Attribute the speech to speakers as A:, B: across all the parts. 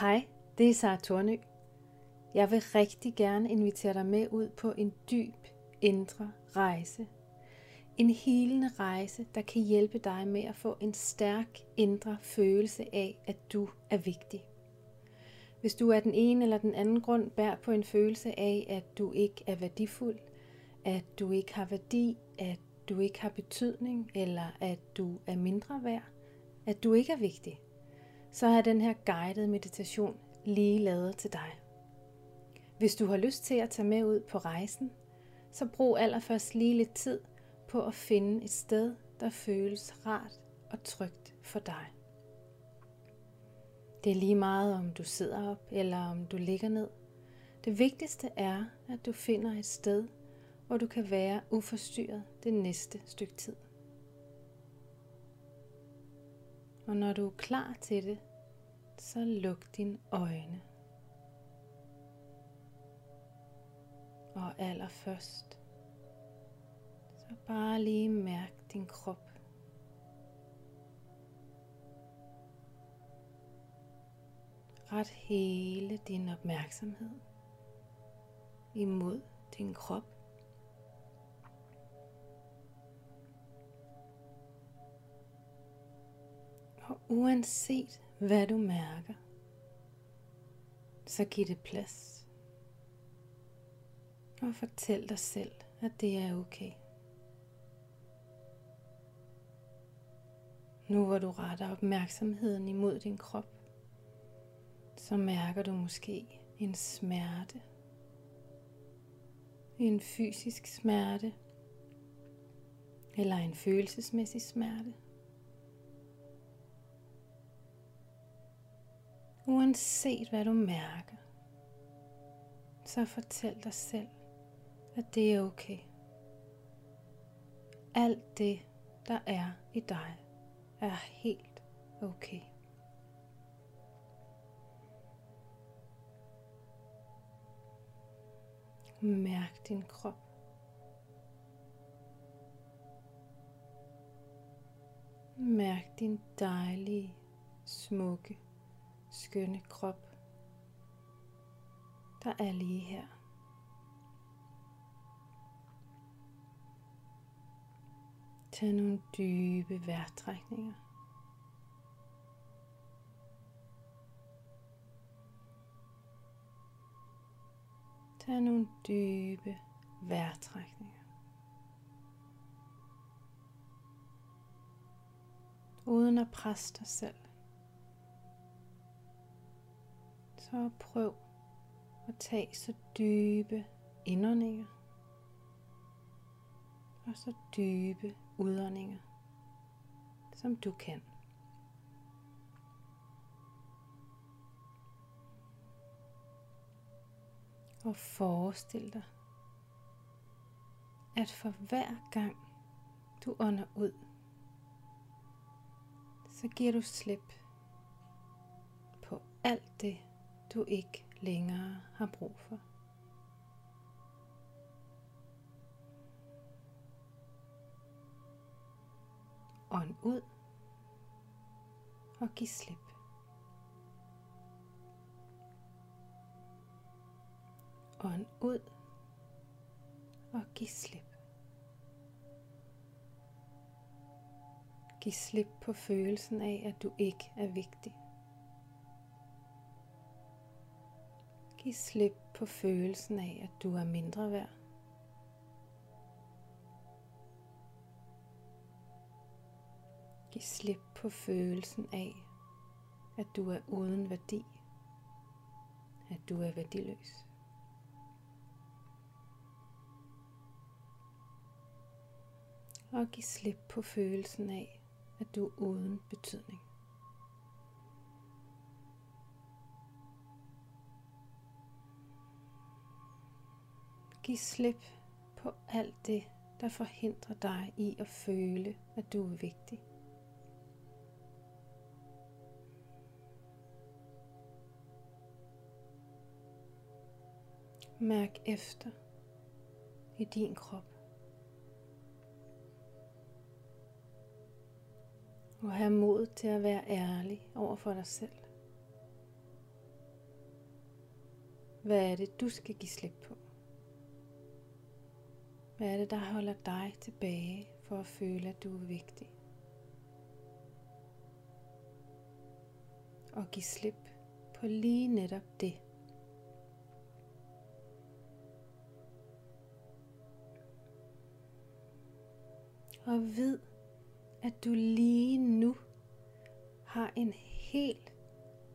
A: Hej, det er Sara Tornø. Jeg vil rigtig gerne invitere dig med ud på en dyb indre rejse. En helende rejse, der kan hjælpe dig med at få en stærk indre følelse af, at du er vigtig. Hvis du af den ene eller den anden grund bærer på en følelse af, at du ikke er værdifuld, at du ikke har værdi, at du ikke har betydning, eller at du er mindre værd, at du ikke er vigtig, så er den her guidede meditation lige lavet til dig. Hvis du har lyst til at tage med ud på rejsen, så brug allerførst lige lidt tid på at finde et sted, der føles rart og trygt for dig. Det er lige meget, om du sidder op eller om du ligger ned. Det vigtigste er, at du finder et sted, hvor du kan være uforstyrret det næste stykke tid. Og når du er klar til det, så luk dine øjne. Og allerførst, så bare lige mærk din krop. Ret hele din opmærksomhed imod din krop. Og uanset hvad du mærker, så giv det plads. Og fortæl dig selv, at det er okay. Nu hvor du retter opmærksomheden imod din krop, så mærker du måske en smerte. En fysisk smerte. Eller en følelsesmæssig smerte. Uanset hvad du mærker, så fortæl dig selv, at det er okay. Alt det, der er i dig, er helt okay. Mærk din krop. Mærk din dejlige, smukke skønne krop, der er lige her. Tag nogle dybe vejrtrækninger. Tag nogle dybe vejrtrækninger. Uden at presse dig selv. Så prøv at tage så dybe indåndinger og så dybe udåndinger, som du kan. Og forestil dig, at for hver gang du ånder ud, så giver du slip på alt det, du ikke længere har brug for. Ånd ud og giv slip. Ånd ud og giv slip. Giv slip på følelsen af, at du ikke er vigtig. Giv slip på følelsen af, at du er mindre værd. Giv slip på følelsen af, at du er uden værdi. At du er værdiløs. Og giv slip på følelsen af, at du er uden betydning. Giv slip på alt det, der forhindrer dig i at føle, at du er vigtig. Mærk efter i din krop. Og have mod til at være ærlig over for dig selv. Hvad er det, du skal give slip på? Hvad er det, der holder dig tilbage for at føle, at du er vigtig? Og give slip på lige netop det. Og vid, at du lige nu har en helt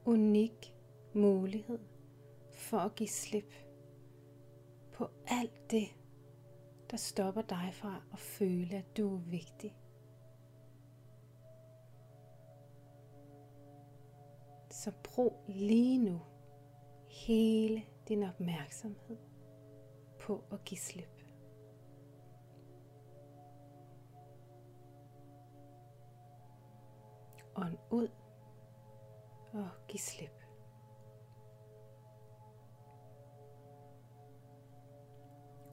A: unik mulighed for at give slip på alt det, der stopper dig fra at føle, at du er vigtig. Så brug lige nu hele din opmærksomhed på at give slip. Ånd ud og giv slip.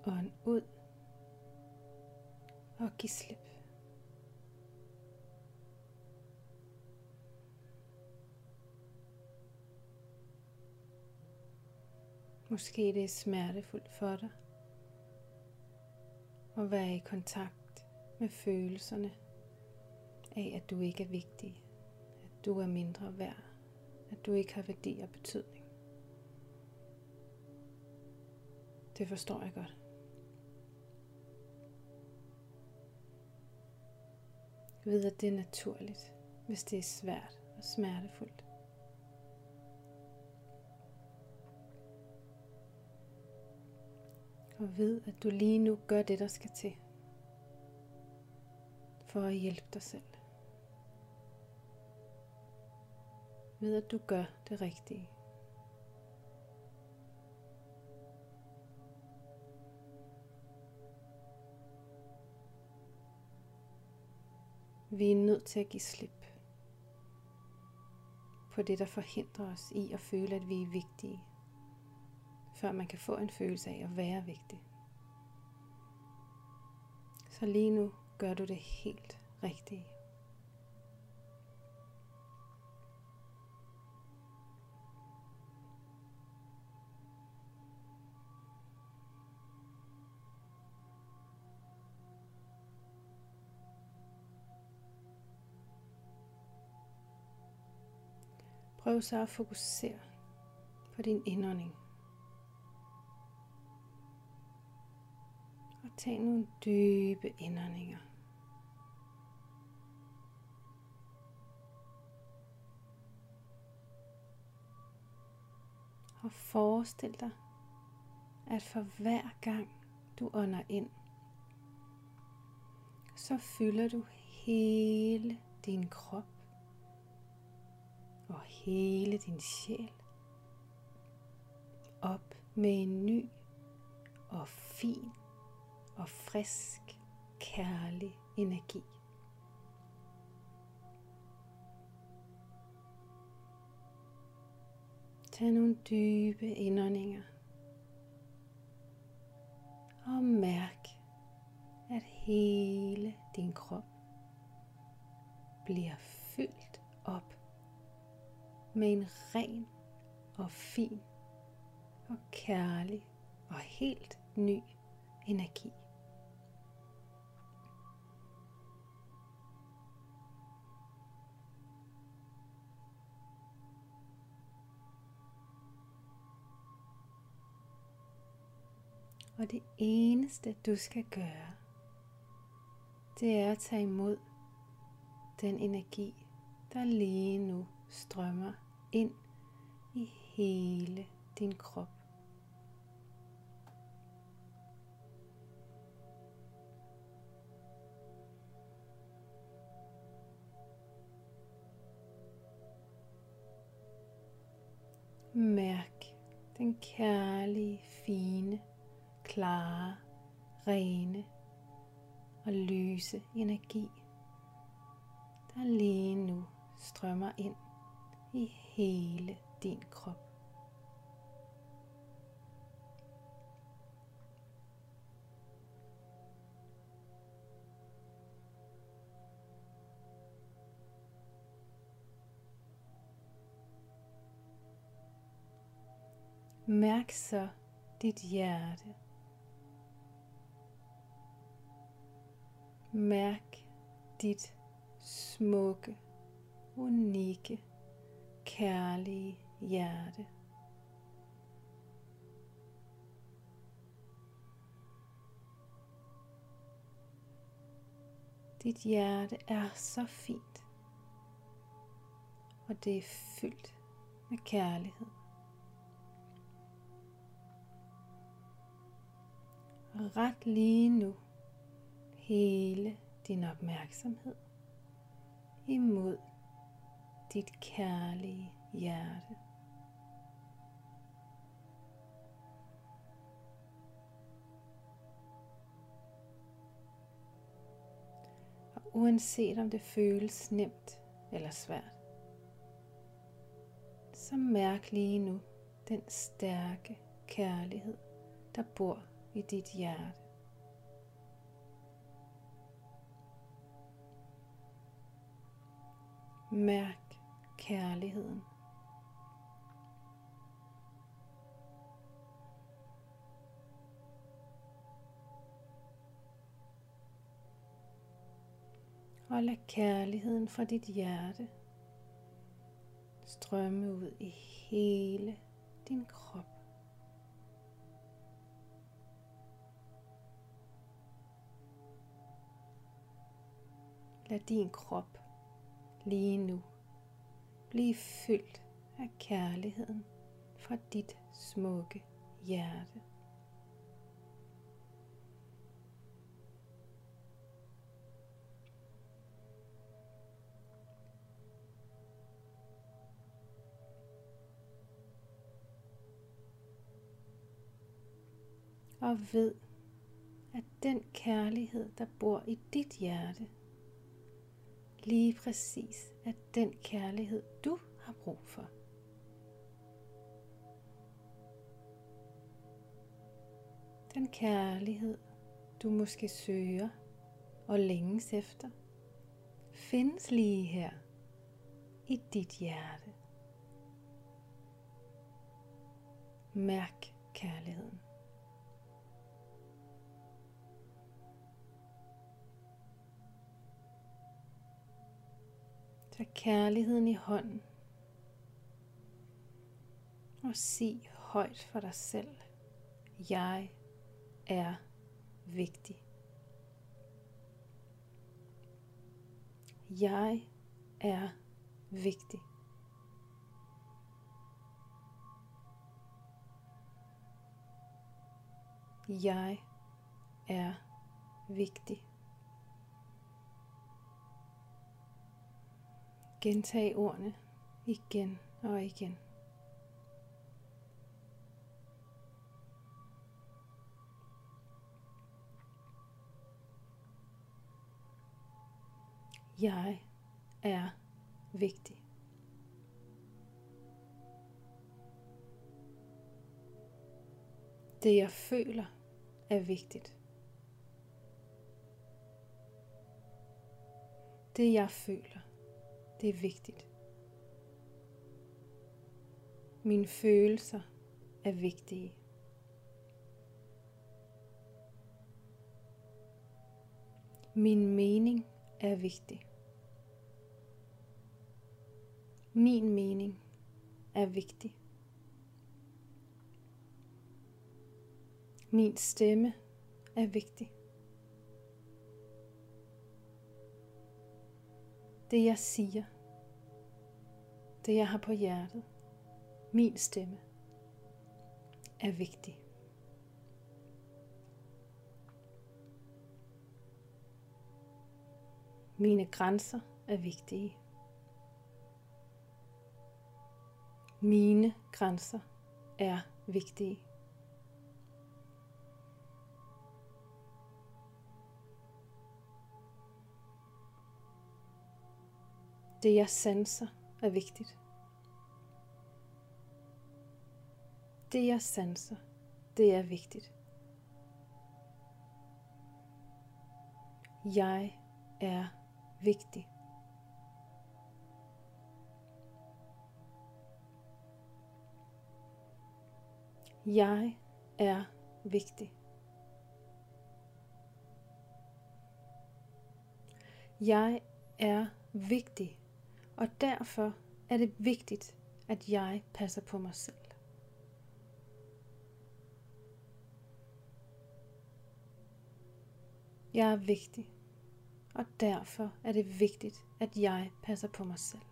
A: Ånd ud og giv slip. Måske det er smertefuldt for dig at være i kontakt med følelserne af, at du ikke er vigtig, at du er mindre værd, at du ikke har værdi og betydning. Det forstår jeg godt. Ved at det er naturligt, hvis det er svært og smertefuldt. Og ved, at du lige nu gør det, der skal til for at hjælpe dig selv. Ved at du gør det rigtige. Vi er nødt til at give slip på det, der forhindrer os i at føle, at vi er vigtige, før man kan få en følelse af at være vigtig. Så lige nu gør du det helt rigtige. Prøv så at fokusere på din indånding. Og tag nogle dybe indåndinger. Og forestil dig, at for hver gang du ånder ind, så fylder du hele din krop og hele din sjæl op med en ny og fin og frisk, kærlig energi. Tag nogle dybe indåndinger og mærk, at hele din krop bliver fyldt op med en ren og fin og kærlig og helt ny energi. Og det eneste du skal gøre, det er at tage imod den energi, der lige nu strømmer ind i hele din krop. Mærk den kærlige, fine, klare, rene og lyse energi, der lige nu strømmer ind i hele din krop. Mærk så dit hjerte. Mærk dit smukke, unikke, kærlige hjerte. Dit hjerte er så fint, og det er fyldt med kærlighed. Ret lige nu hele din opmærksomhed imod dit kærlige hjerte. Og uanset om det føles nemt eller svært, så mærk lige nu den stærke kærlighed, der bor i dit hjerte. Mærk kærligheden. Og lad kærligheden fra dit hjerte strømme ud i hele din krop. Lad din krop lige nu Bliv fyldt af kærligheden fra dit smukke hjerte. Og ved, at den kærlighed, der bor i dit hjerte, lige præcis er den kærlighed, du har brug for. Den kærlighed, du måske søger og længes efter, findes lige her i dit hjerte. Mærk kærligheden. Tag kærligheden i hånden og sig højt for dig selv. Jeg er vigtig. Jeg er vigtig. Jeg er vigtig. Gentag ordene igen og igen. Jeg er vigtig. Det jeg føler er vigtigt. Det jeg føler det er vigtigt. Mine følelser er vigtige. Min mening er vigtig. Min mening er vigtig. Min stemme er vigtig. Det jeg siger, det jeg har på hjertet, min stemme, er vigtig. Mine grænser er vigtige. Mine grænser er vigtige. Det jeg sanser er vigtigt. Det jeg sanser, det er vigtigt. Jeg er vigtig. Jeg er vigtig. Jeg er vigtig, og derfor er det vigtigt, at jeg passer på mig selv. Jeg er vigtig, og derfor er det vigtigt, at jeg passer på mig selv.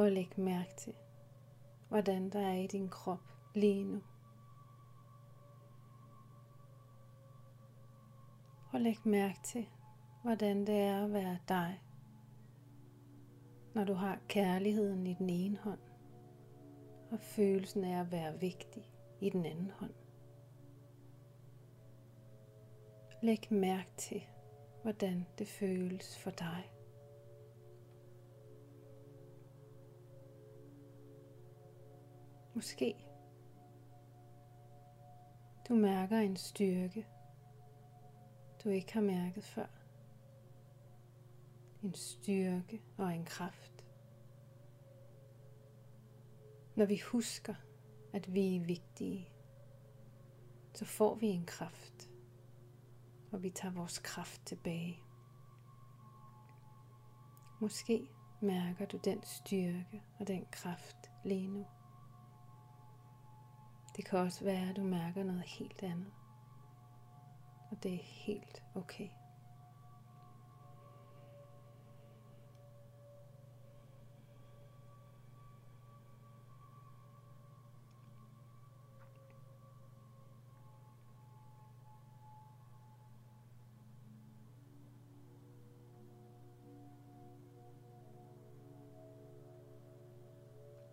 A: Prøv at lægge mærke til, hvordan der er i din krop lige nu. Prøv at lægge mærke til, hvordan det er at være dig, når du har kærligheden i den ene hånd, og følelsen af at være vigtig i den anden hånd. Læg mærke til, hvordan det føles for dig. Måske du mærker en styrke, du ikke har mærket før. En styrke og en kraft. Når vi husker, at vi er vigtige, så får vi en kraft, og vi tager vores kraft tilbage. Måske mærker du den styrke og den kraft lige nu. Det kan også være, at du mærker noget helt andet. Og det er helt okay.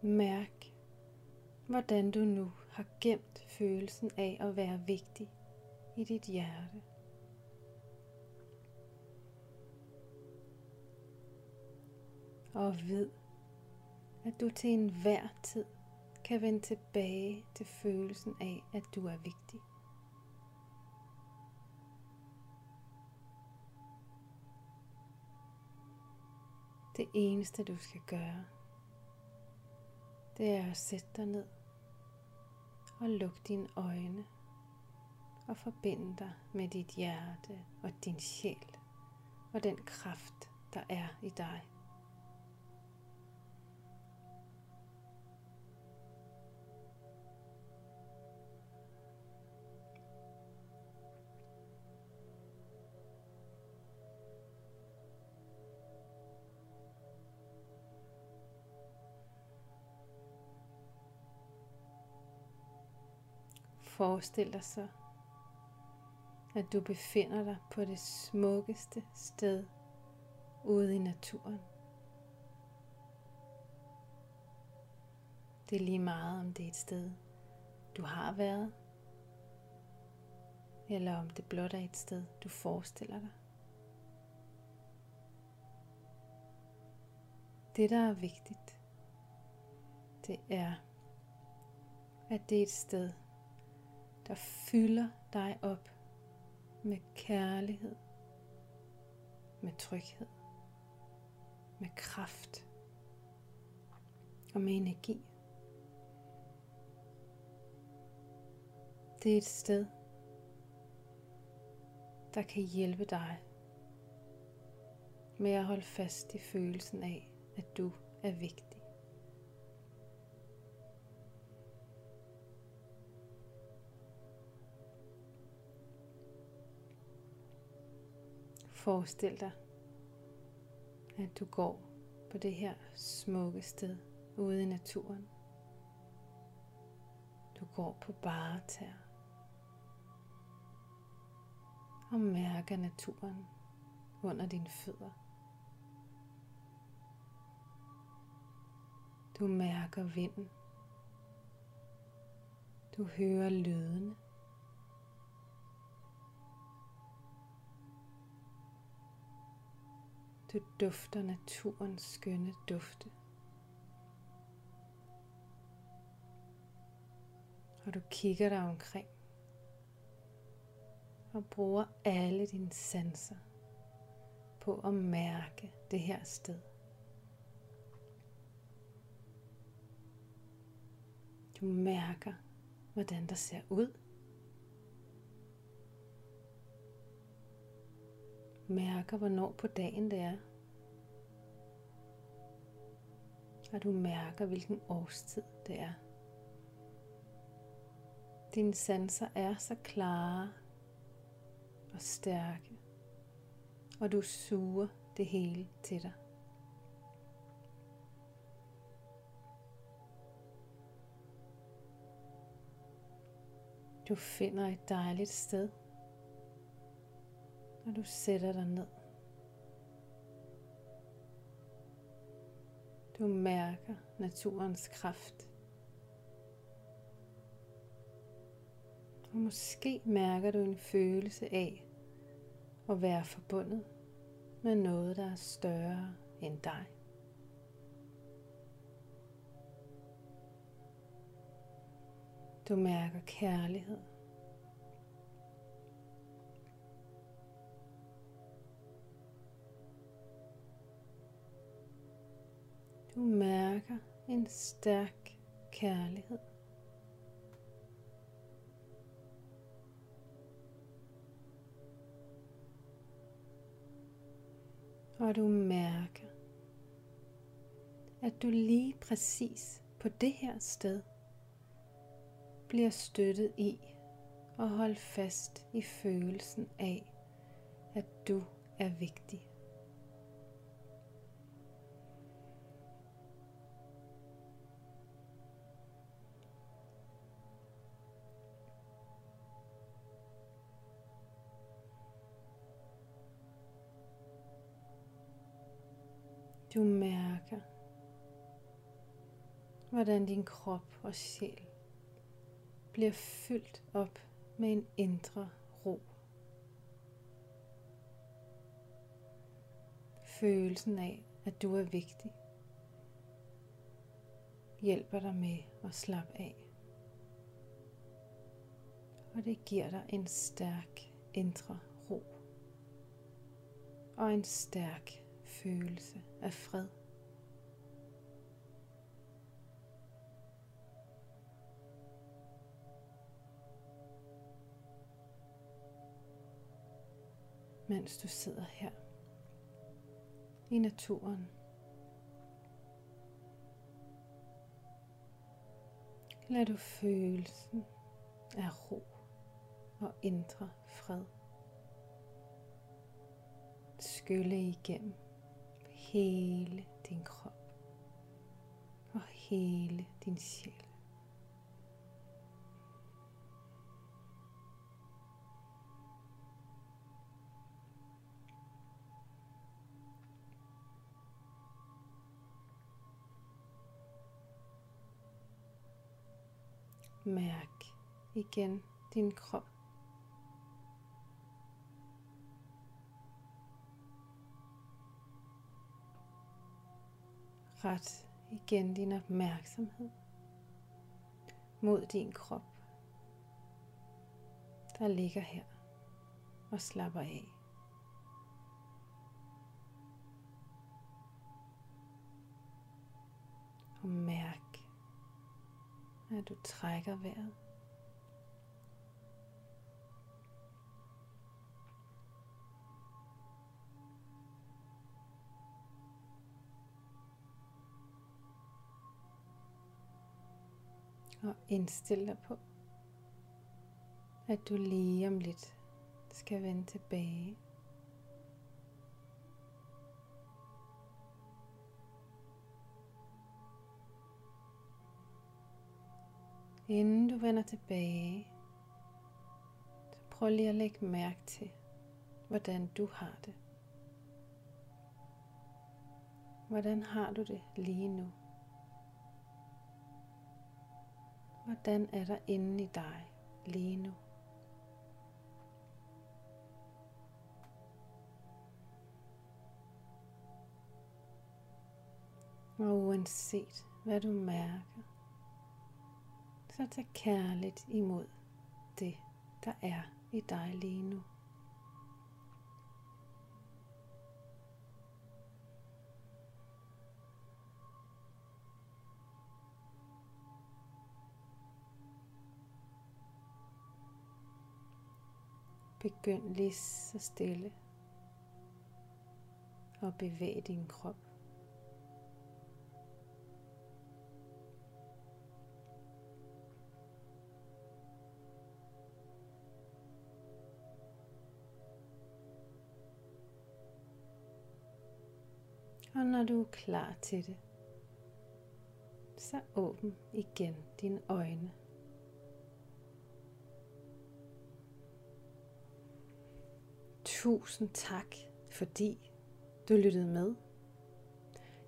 A: Mærk, hvordan du nu har gemt følelsen af at være vigtig i dit hjerte. Og ved, at du til enhver tid kan vende tilbage til følelsen af, at du er vigtig. Det eneste du skal gøre, det er at sætte dig ned og luk dine øjne og forbinde dig med dit hjerte og din sjæl og den kraft, der er i dig. Forestil dig så, at du befinder dig på det smukkeste sted ude i naturen. Det er lige meget, om det er et sted, du har været, eller om det blot er et sted, du forestiller dig. Det, der er vigtigt, det er, at det er et sted, der fylder dig op med kærlighed, med tryghed, med kraft og med energi. Det er et sted, der kan hjælpe dig med at holde fast i følelsen af, at du er vigtig. Forestil dig, at du går på det her smukke sted ude i naturen. Du går på bare tær og mærker naturen under dine fødder. Du mærker vinden. Du hører lydene. Du dufter naturens skønne dufte. Og du kigger dig omkring og bruger alle dine sanser på at mærke det her sted. Du mærker, hvordan der ser ud. Mærker, hvornår på dagen det er. Og du mærker, hvilken årstid det er. Dine sanser er så klare og stærke, og du suger det hele til dig. Du finder et dejligt sted, og du sætter dig ned. Du mærker naturens kraft. Og måske mærker du en følelse af at være forbundet med noget, der er større end dig. Du mærker kærlighed. En stærk kærlighed. Og du mærker, at du lige præcis på det her sted bliver støttet i og holdt fast i følelsen af, at du er vigtig. Du mærker, hvordan din krop og sjæl bliver fyldt op med en indre ro. Følelsen af, at du er vigtig, hjælper dig med at slappe af. Og det giver dig en stærk indre ro og en stærk følelse af fred. mens du sidder her i naturen. Lad du følelsen af ro og indre fred skylle igennem hele din krop og hele din sjæl. Mærk igen din krop. Ret igen din opmærksomhed mod din krop, der ligger her og slapper af. Og mærk at du trækker vejret. Og indstil dig på, at du lige om lidt skal vende tilbage Inden du vender tilbage, så prøv lige at lægge mærke til, hvordan du har det. Hvordan har du det lige nu? Hvordan er der inde i dig lige nu? Og uanset hvad du mærker, så tag kærligt imod det, der er i dig lige nu. Begynd lige så stille og bevæge din krop. Og når du er klar til det, så åbn igen dine øjne. Tusind tak, fordi du lyttede med.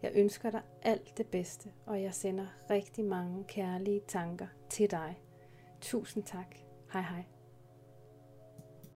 A: Jeg ønsker dig alt det bedste, og jeg sender rigtig mange kærlige tanker til dig. Tusind tak. Hej hej.